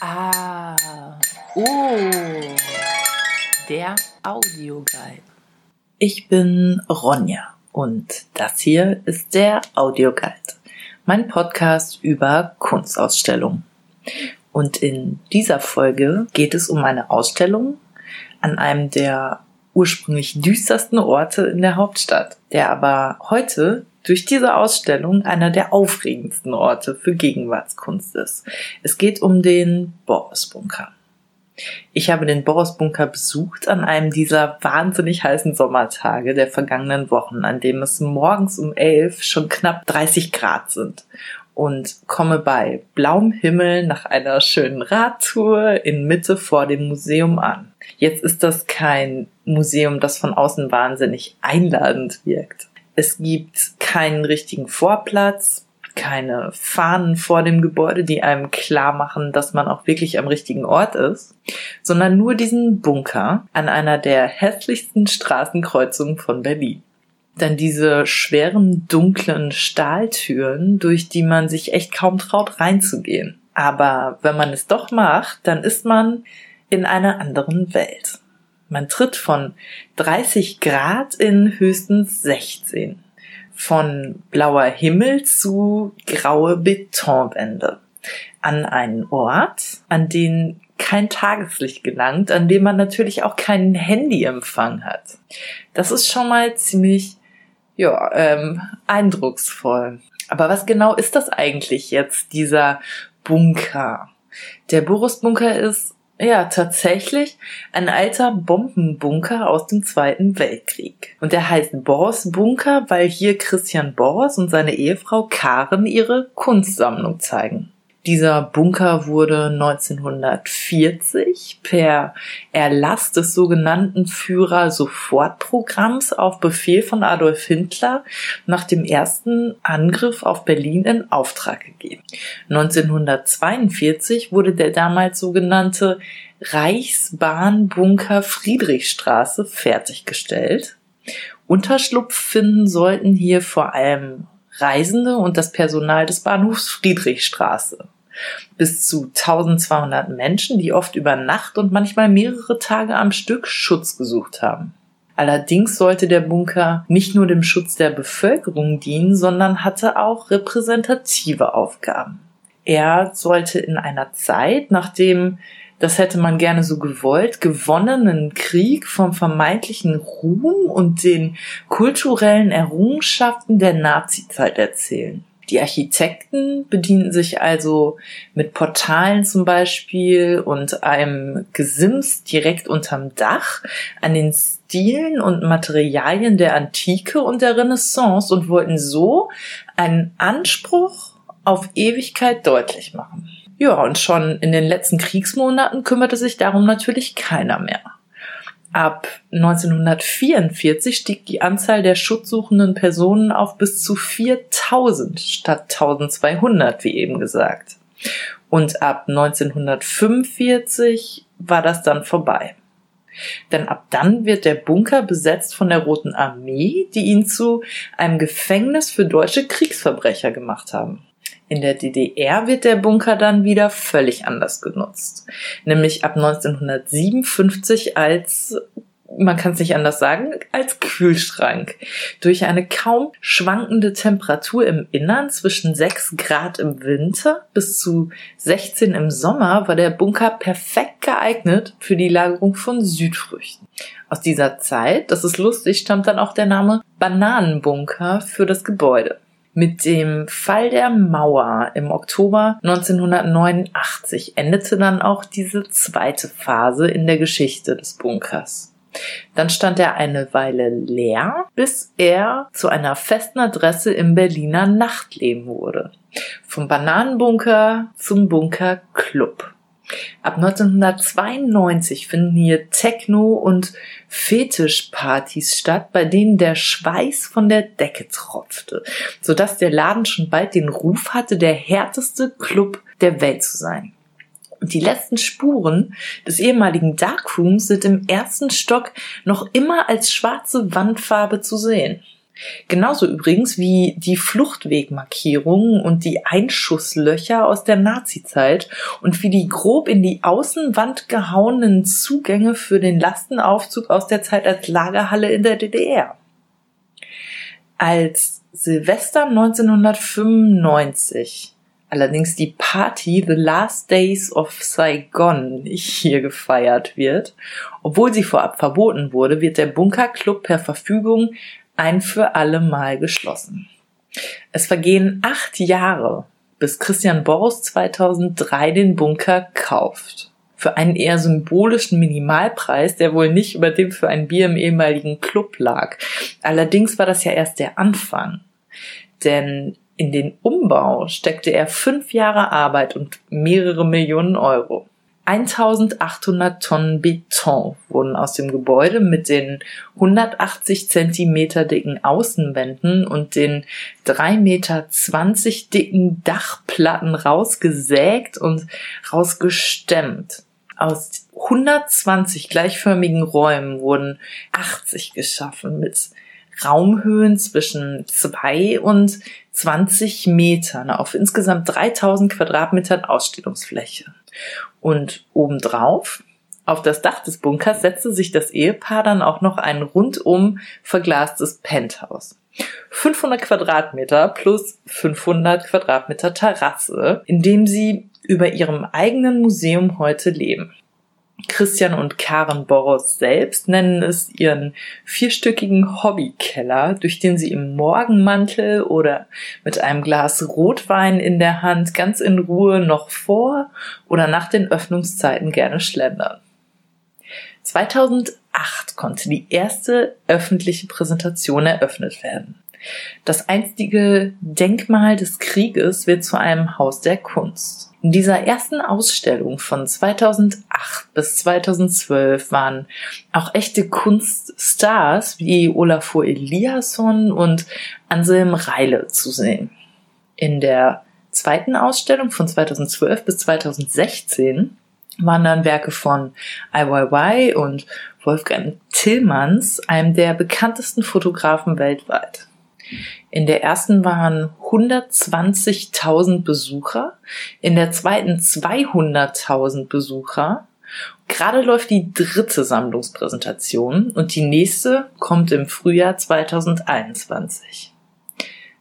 Ah, oh, der Audioguide. Ich bin Ronja und das hier ist der Audioguide, mein Podcast über Kunstausstellungen. Und in dieser Folge geht es um eine Ausstellung an einem der ursprünglich düstersten Orte in der Hauptstadt, der aber heute durch diese Ausstellung einer der aufregendsten Orte für Gegenwartskunst ist. Es geht um den Boris Bunker. Ich habe den Boris Bunker besucht an einem dieser wahnsinnig heißen Sommertage der vergangenen Wochen, an dem es morgens um elf schon knapp 30 Grad sind und komme bei blauem Himmel nach einer schönen Radtour in Mitte vor dem Museum an. Jetzt ist das kein Museum, das von außen wahnsinnig einladend wirkt. Es gibt keinen richtigen Vorplatz, keine Fahnen vor dem Gebäude, die einem klar machen, dass man auch wirklich am richtigen Ort ist, sondern nur diesen Bunker an einer der hässlichsten Straßenkreuzungen von Berlin. Dann diese schweren, dunklen Stahltüren, durch die man sich echt kaum traut reinzugehen. Aber wenn man es doch macht, dann ist man in einer anderen Welt. Man tritt von 30 Grad in höchstens 16. Von blauer Himmel zu graue Betonwände. An einen Ort, an den kein Tageslicht gelangt, an dem man natürlich auch keinen Handyempfang hat. Das ist schon mal ziemlich, ja, ähm, eindrucksvoll. Aber was genau ist das eigentlich jetzt, dieser Bunker? Der Boris-Bunker ist ja, tatsächlich ein alter Bombenbunker aus dem Zweiten Weltkrieg. Und der heißt Boros Bunker, weil hier Christian Boros und seine Ehefrau Karen ihre Kunstsammlung zeigen. Dieser Bunker wurde 1940 per Erlass des sogenannten Führer-Sofortprogramms auf Befehl von Adolf Hitler nach dem ersten Angriff auf Berlin in Auftrag gegeben. 1942 wurde der damals sogenannte Reichsbahnbunker Friedrichstraße fertiggestellt. Unterschlupf finden sollten hier vor allem Reisende und das Personal des Bahnhofs Friedrichstraße. Bis zu 1200 Menschen, die oft über Nacht und manchmal mehrere Tage am Stück Schutz gesucht haben. Allerdings sollte der Bunker nicht nur dem Schutz der Bevölkerung dienen, sondern hatte auch repräsentative Aufgaben. Er sollte in einer Zeit, nachdem das hätte man gerne so gewollt, gewonnenen Krieg vom vermeintlichen Ruhm und den kulturellen Errungenschaften der Nazizeit erzählen. Die Architekten bedienten sich also mit Portalen zum Beispiel und einem Gesims direkt unterm Dach an den Stilen und Materialien der Antike und der Renaissance und wollten so einen Anspruch auf Ewigkeit deutlich machen. Ja, und schon in den letzten Kriegsmonaten kümmerte sich darum natürlich keiner mehr. Ab 1944 stieg die Anzahl der schutzsuchenden Personen auf bis zu 4000 statt 1200, wie eben gesagt. Und ab 1945 war das dann vorbei. Denn ab dann wird der Bunker besetzt von der Roten Armee, die ihn zu einem Gefängnis für deutsche Kriegsverbrecher gemacht haben. In der DDR wird der Bunker dann wieder völlig anders genutzt. Nämlich ab 1957 als man kann es nicht anders sagen, als Kühlschrank. Durch eine kaum schwankende Temperatur im Innern zwischen 6 Grad im Winter bis zu 16 im Sommer war der Bunker perfekt geeignet für die Lagerung von Südfrüchten. Aus dieser Zeit, das ist lustig, stammt dann auch der Name Bananenbunker für das Gebäude. Mit dem Fall der Mauer im Oktober 1989 endete dann auch diese zweite Phase in der Geschichte des Bunkers. Dann stand er eine Weile leer, bis er zu einer festen Adresse im Berliner Nachtleben wurde. Vom Bananenbunker zum Bunker Club. Ab 1992 finden hier Techno- und Fetischpartys statt, bei denen der Schweiß von der Decke tropfte, sodass der Laden schon bald den Ruf hatte, der härteste Club der Welt zu sein. Und die letzten Spuren des ehemaligen Darkrooms sind im ersten Stock noch immer als schwarze Wandfarbe zu sehen. Genauso übrigens wie die Fluchtwegmarkierungen und die Einschusslöcher aus der Nazizeit und wie die grob in die Außenwand gehauenen Zugänge für den Lastenaufzug aus der Zeit als Lagerhalle in der DDR. Als Silvester 1995 allerdings die Party The Last Days of Saigon hier gefeiert wird. Obwohl sie vorab verboten wurde, wird der Bunkerclub per Verfügung ein für alle Mal geschlossen. Es vergehen acht Jahre, bis Christian Boros 2003 den Bunker kauft. Für einen eher symbolischen Minimalpreis, der wohl nicht über dem für ein Bier im ehemaligen Club lag. Allerdings war das ja erst der Anfang. Denn in den Umbau steckte er fünf Jahre Arbeit und mehrere Millionen Euro. 1800 Tonnen Beton wurden aus dem Gebäude mit den 180 Zentimeter dicken Außenwänden und den 3,20 Meter dicken Dachplatten rausgesägt und rausgestemmt. Aus 120 gleichförmigen Räumen wurden 80 geschaffen mit Raumhöhen zwischen zwei und 20 Metern auf insgesamt 3000 Quadratmetern Ausstellungsfläche. Und obendrauf, auf das Dach des Bunkers, setzte sich das Ehepaar dann auch noch ein rundum verglastes Penthouse. 500 Quadratmeter plus 500 Quadratmeter Terrasse, in dem sie über ihrem eigenen Museum heute leben. Christian und Karen Boros selbst nennen es ihren vierstöckigen Hobbykeller, durch den sie im Morgenmantel oder mit einem Glas Rotwein in der Hand ganz in Ruhe noch vor oder nach den Öffnungszeiten gerne schlendern. 2008 konnte die erste öffentliche Präsentation eröffnet werden. Das einstige Denkmal des Krieges wird zu einem Haus der Kunst. In dieser ersten Ausstellung von 2008 bis 2012 waren auch echte Kunststars wie Olafur Eliasson und Anselm Reile zu sehen. In der zweiten Ausstellung von 2012 bis 2016 waren dann Werke von IYY und Wolfgang Tillmanns, einem der bekanntesten Fotografen weltweit. In der ersten waren 120.000 Besucher, in der zweiten 200.000 Besucher. Gerade läuft die dritte Sammlungspräsentation und die nächste kommt im Frühjahr 2021.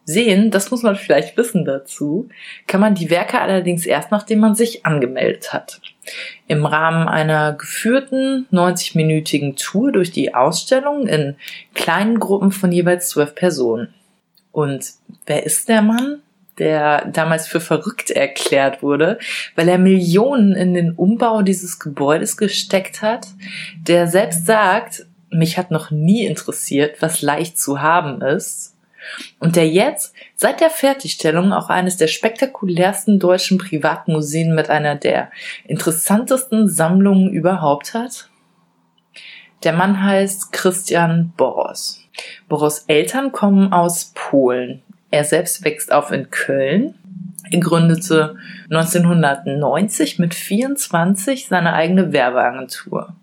Sehen, das muss man vielleicht wissen dazu, kann man die Werke allerdings erst, nachdem man sich angemeldet hat. Im Rahmen einer geführten 90-minütigen Tour durch die Ausstellung in kleinen Gruppen von jeweils zwölf Personen. Und wer ist der Mann? der damals für verrückt erklärt wurde, weil er Millionen in den Umbau dieses Gebäudes gesteckt hat, der selbst sagt, mich hat noch nie interessiert, was leicht zu haben ist, und der jetzt seit der Fertigstellung auch eines der spektakulärsten deutschen Privatmuseen mit einer der interessantesten Sammlungen überhaupt hat? Der Mann heißt Christian Boros. Boros Eltern kommen aus Polen. Er selbst wächst auf in Köln. Er gründete 1990 mit 24 seine eigene Werbeagentur.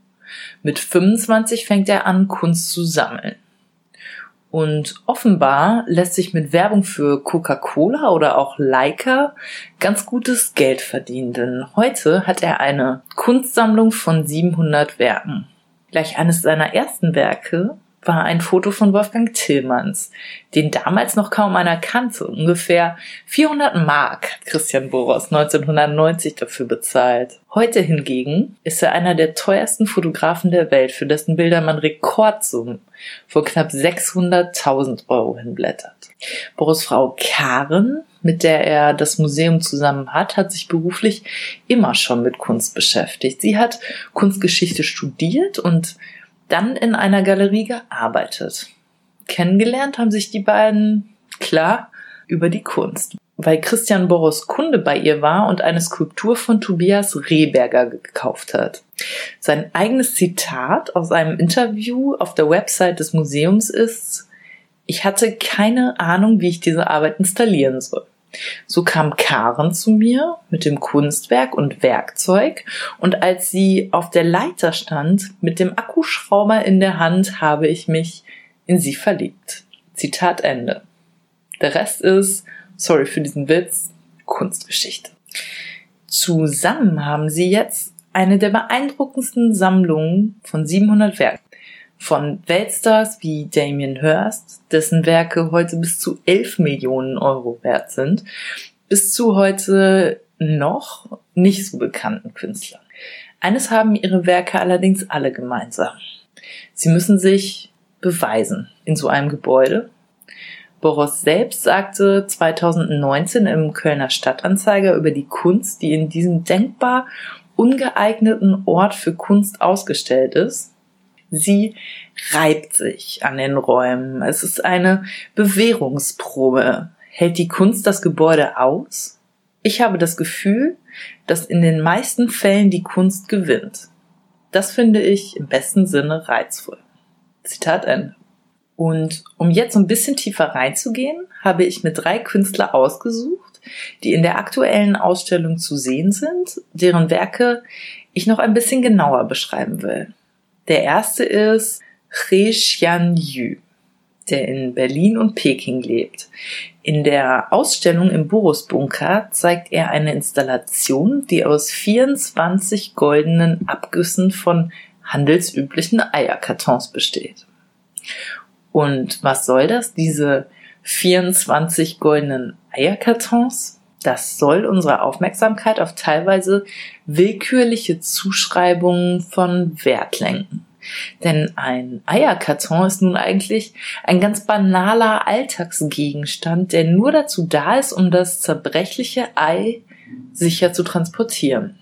Mit 25 fängt er an, Kunst zu sammeln. Und offenbar lässt sich mit Werbung für Coca-Cola oder auch Leica ganz gutes Geld verdienen, denn heute hat er eine Kunstsammlung von 700 Werken. Gleich eines seiner ersten Werke war ein Foto von Wolfgang Tillmanns, den damals noch kaum einer kannte. Ungefähr 400 Mark hat Christian Boros 1990 dafür bezahlt. Heute hingegen ist er einer der teuersten Fotografen der Welt, für dessen Bilder man Rekordsummen von knapp 600.000 Euro hinblättert. Boris Frau Karen, mit der er das Museum zusammen hat, hat sich beruflich immer schon mit Kunst beschäftigt. Sie hat Kunstgeschichte studiert und dann in einer Galerie gearbeitet. Kennengelernt haben sich die beiden, klar, über die Kunst. Weil Christian Boros Kunde bei ihr war und eine Skulptur von Tobias Rehberger gekauft hat. Sein eigenes Zitat aus einem Interview auf der Website des Museums ist, ich hatte keine Ahnung, wie ich diese Arbeit installieren soll. So kam Karen zu mir mit dem Kunstwerk und Werkzeug und als sie auf der Leiter stand mit dem Akkuschrauber in der Hand, habe ich mich in sie verliebt. Zitat Ende. Der Rest ist, sorry für diesen Witz, Kunstgeschichte. Zusammen haben sie jetzt eine der beeindruckendsten Sammlungen von 700 Werken. Von Weltstars wie Damien Hirst, dessen Werke heute bis zu 11 Millionen Euro wert sind, bis zu heute noch nicht so bekannten Künstlern. Eines haben ihre Werke allerdings alle gemeinsam. Sie müssen sich beweisen in so einem Gebäude. Boros selbst sagte 2019 im Kölner Stadtanzeiger über die Kunst, die in diesem denkbar ungeeigneten Ort für Kunst ausgestellt ist. Sie reibt sich an den Räumen. Es ist eine Bewährungsprobe. Hält die Kunst das Gebäude aus? Ich habe das Gefühl, dass in den meisten Fällen die Kunst gewinnt. Das finde ich im besten Sinne reizvoll. Zitat Ende. Und um jetzt ein bisschen tiefer reinzugehen, habe ich mir drei Künstler ausgesucht, die in der aktuellen Ausstellung zu sehen sind, deren Werke ich noch ein bisschen genauer beschreiben will. Der erste ist He Xian Yu, der in Berlin und Peking lebt. In der Ausstellung im Boris Bunker zeigt er eine Installation, die aus 24 goldenen Abgüssen von handelsüblichen Eierkartons besteht. Und was soll das? Diese 24 goldenen Eierkartons? Das soll unsere Aufmerksamkeit auf teilweise willkürliche Zuschreibungen von Wert lenken. Denn ein Eierkarton ist nun eigentlich ein ganz banaler Alltagsgegenstand, der nur dazu da ist, um das zerbrechliche Ei sicher zu transportieren.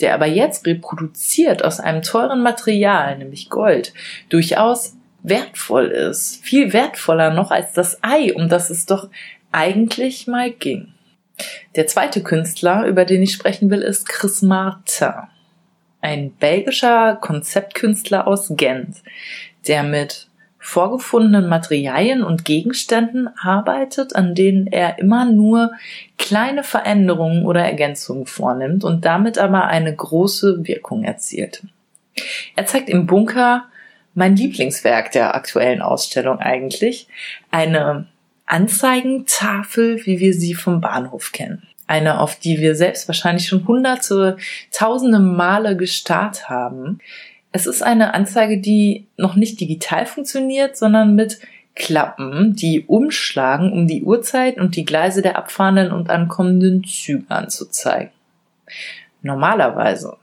Der aber jetzt reproduziert aus einem teuren Material, nämlich Gold, durchaus wertvoll ist. Viel wertvoller noch als das Ei, um das es doch eigentlich mal ging. Der zweite Künstler, über den ich sprechen will, ist Chris Martin ein belgischer Konzeptkünstler aus Gent, der mit vorgefundenen Materialien und Gegenständen arbeitet, an denen er immer nur kleine Veränderungen oder Ergänzungen vornimmt und damit aber eine große Wirkung erzielt. Er zeigt im Bunker mein Lieblingswerk der aktuellen Ausstellung eigentlich, eine Anzeigentafel, wie wir sie vom Bahnhof kennen eine, auf die wir selbst wahrscheinlich schon hunderte, tausende Male gestarrt haben. Es ist eine Anzeige, die noch nicht digital funktioniert, sondern mit Klappen, die umschlagen, um die Uhrzeit und die Gleise der abfahrenden und ankommenden Züge anzuzeigen. Normalerweise.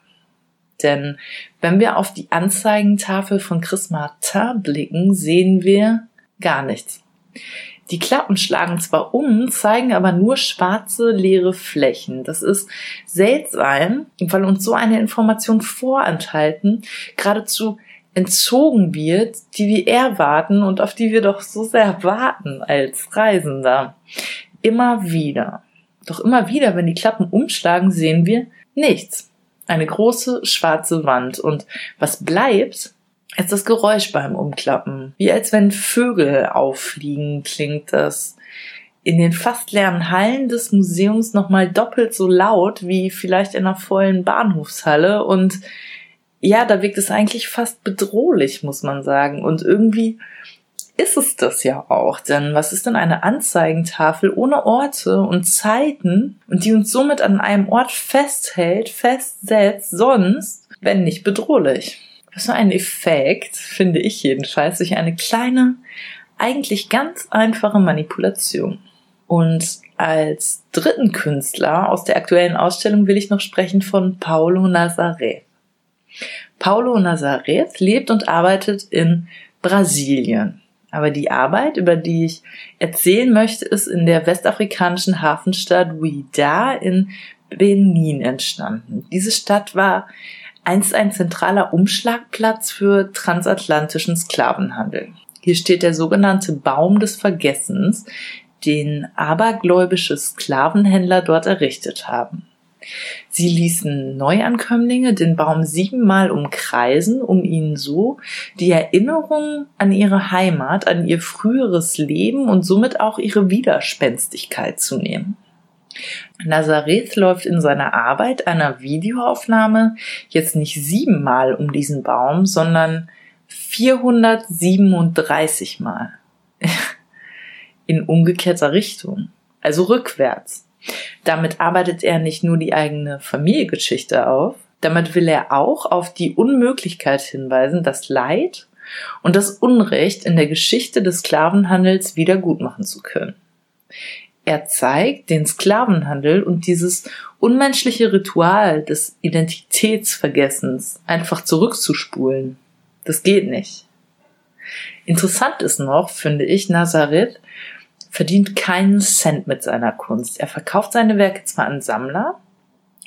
Denn wenn wir auf die Anzeigentafel von Chris Martin blicken, sehen wir gar nichts. Die Klappen schlagen zwar um, zeigen aber nur schwarze, leere Flächen. Das ist seltsam, weil uns so eine Information vorenthalten geradezu entzogen wird, die wir erwarten und auf die wir doch so sehr warten als Reisender. Immer wieder. Doch immer wieder, wenn die Klappen umschlagen, sehen wir nichts. Eine große schwarze Wand. Und was bleibt, ist das Geräusch beim Umklappen. Wie als wenn Vögel auffliegen, klingt das. In den fast leeren Hallen des Museums nochmal doppelt so laut wie vielleicht in einer vollen Bahnhofshalle und ja, da wirkt es eigentlich fast bedrohlich, muss man sagen. Und irgendwie ist es das ja auch. Denn was ist denn eine Anzeigentafel ohne Orte und Zeiten und die uns somit an einem Ort festhält, festsetzt, sonst, wenn nicht bedrohlich? Was für ein Effekt, finde ich jedenfalls, durch eine kleine, eigentlich ganz einfache Manipulation. Und als dritten Künstler aus der aktuellen Ausstellung will ich noch sprechen von Paulo Nazareth. Paulo Nazareth lebt und arbeitet in Brasilien. Aber die Arbeit, über die ich erzählen möchte, ist in der westafrikanischen Hafenstadt Ouida in Benin entstanden. Diese Stadt war einst ein zentraler Umschlagplatz für transatlantischen Sklavenhandel. Hier steht der sogenannte Baum des Vergessens, den abergläubische Sklavenhändler dort errichtet haben. Sie ließen Neuankömmlinge den Baum siebenmal umkreisen, um ihnen so die Erinnerung an ihre Heimat, an ihr früheres Leben und somit auch ihre Widerspenstigkeit zu nehmen. Nazareth läuft in seiner Arbeit einer Videoaufnahme jetzt nicht siebenmal um diesen Baum, sondern 437 Mal. in umgekehrter Richtung, also rückwärts. Damit arbeitet er nicht nur die eigene Familiengeschichte auf, damit will er auch auf die Unmöglichkeit hinweisen, das Leid und das Unrecht in der Geschichte des Sklavenhandels wieder gutmachen zu können. Er zeigt den Sklavenhandel und dieses unmenschliche Ritual des Identitätsvergessens einfach zurückzuspulen. Das geht nicht. Interessant ist noch, finde ich, Nazareth verdient keinen Cent mit seiner Kunst. Er verkauft seine Werke zwar an Sammler,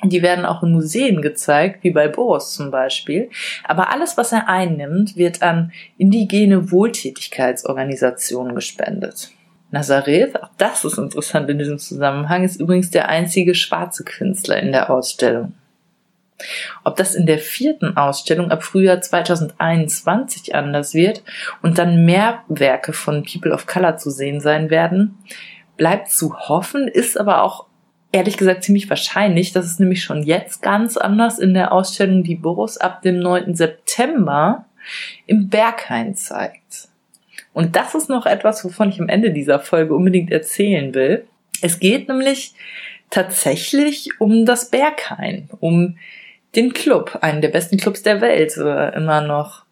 die werden auch in Museen gezeigt, wie bei Boris zum Beispiel. Aber alles, was er einnimmt, wird an indigene Wohltätigkeitsorganisationen gespendet. Nazareth, auch das ist interessant in diesem Zusammenhang, ist übrigens der einzige schwarze Künstler in der Ausstellung. Ob das in der vierten Ausstellung ab Frühjahr 2021 anders wird und dann mehr Werke von People of Color zu sehen sein werden, bleibt zu hoffen, ist aber auch ehrlich gesagt ziemlich wahrscheinlich. Das ist nämlich schon jetzt ganz anders in der Ausstellung, die Boris ab dem 9. September im Berghain zeigt. Und das ist noch etwas, wovon ich am Ende dieser Folge unbedingt erzählen will. Es geht nämlich tatsächlich um das Berghain, um den Club, einen der besten Clubs der Welt, äh, immer noch.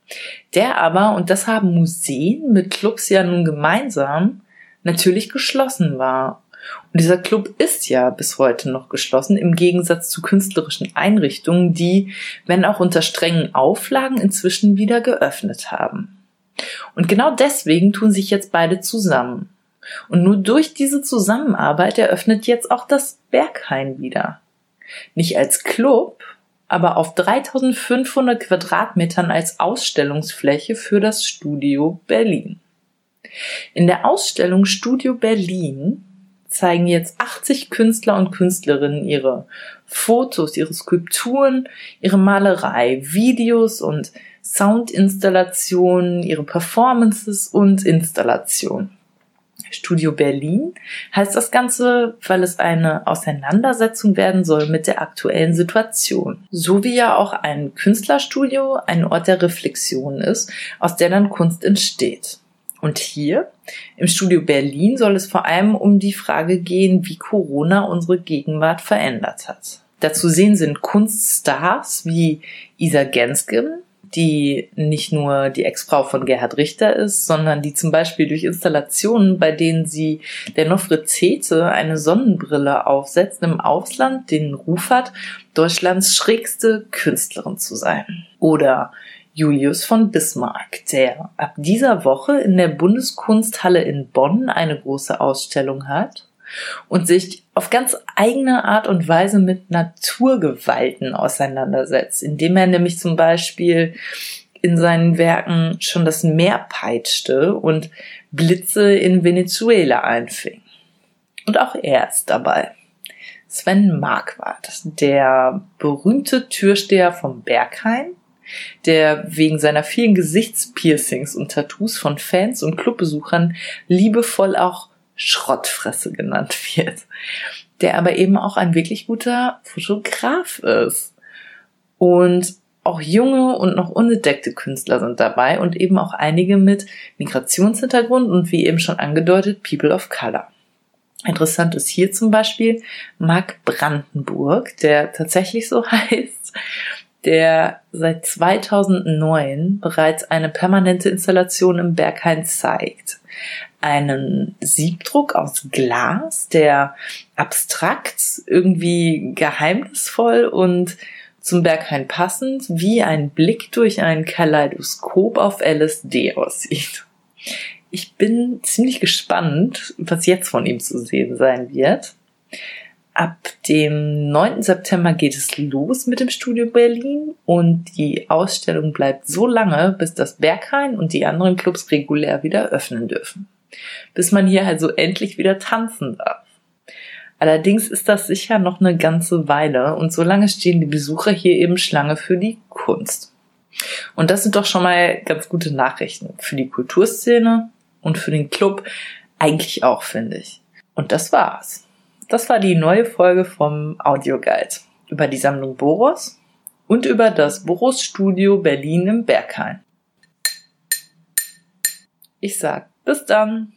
Der aber, und das haben Museen mit Clubs ja nun gemeinsam, natürlich geschlossen war. Und dieser Club ist ja bis heute noch geschlossen, im Gegensatz zu künstlerischen Einrichtungen, die, wenn auch unter strengen Auflagen, inzwischen wieder geöffnet haben. Und genau deswegen tun sich jetzt beide zusammen. Und nur durch diese Zusammenarbeit eröffnet jetzt auch das Berghain wieder. Nicht als Club, aber auf 3500 Quadratmetern als Ausstellungsfläche für das Studio Berlin. In der Ausstellung Studio Berlin zeigen jetzt 80 Künstler und Künstlerinnen ihre Fotos, ihre Skulpturen, ihre Malerei, Videos und Soundinstallationen, ihre Performances und Installationen. Studio Berlin heißt das Ganze, weil es eine Auseinandersetzung werden soll mit der aktuellen Situation. So wie ja auch ein Künstlerstudio ein Ort der Reflexion ist, aus der dann Kunst entsteht. Und hier im Studio Berlin soll es vor allem um die Frage gehen, wie Corona unsere Gegenwart verändert hat. Dazu sehen sind Kunststars wie Isa Genskin, die nicht nur die Ex-Frau von Gerhard Richter ist, sondern die zum Beispiel durch Installationen, bei denen sie der Nofretete eine Sonnenbrille aufsetzt, im Ausland den Ruf hat, Deutschlands schrägste Künstlerin zu sein. Oder Julius von Bismarck, der ab dieser Woche in der Bundeskunsthalle in Bonn eine große Ausstellung hat und sich auf ganz eigene Art und Weise mit Naturgewalten auseinandersetzt, indem er nämlich zum Beispiel in seinen Werken schon das Meer peitschte und Blitze in Venezuela einfing. Und auch er ist dabei. Sven Marquardt, der berühmte Türsteher vom Berghain, der wegen seiner vielen Gesichtspiercings und Tattoos von Fans und Clubbesuchern liebevoll auch Schrottfresse genannt wird, der aber eben auch ein wirklich guter Fotograf ist. Und auch junge und noch unentdeckte Künstler sind dabei und eben auch einige mit Migrationshintergrund und wie eben schon angedeutet, People of Color. Interessant ist hier zum Beispiel Mark Brandenburg, der tatsächlich so heißt, der seit 2009 bereits eine permanente Installation im Berghain zeigt einen Siebdruck aus Glas, der abstrakt, irgendwie geheimnisvoll und zum Berghain passend wie ein Blick durch ein Kaleidoskop auf LSD aussieht. Ich bin ziemlich gespannt, was jetzt von ihm zu sehen sein wird. Ab dem 9. September geht es los mit dem Studio Berlin und die Ausstellung bleibt so lange, bis das Berghain und die anderen Clubs regulär wieder öffnen dürfen bis man hier halt so endlich wieder tanzen darf. Allerdings ist das sicher noch eine ganze Weile und so lange stehen die Besucher hier eben Schlange für die Kunst. Und das sind doch schon mal ganz gute Nachrichten für die Kulturszene und für den Club eigentlich auch, finde ich. Und das war's. Das war die neue Folge vom Audioguide über die Sammlung Boros und über das Boros Studio Berlin im Berghain. Ich sag bis dann.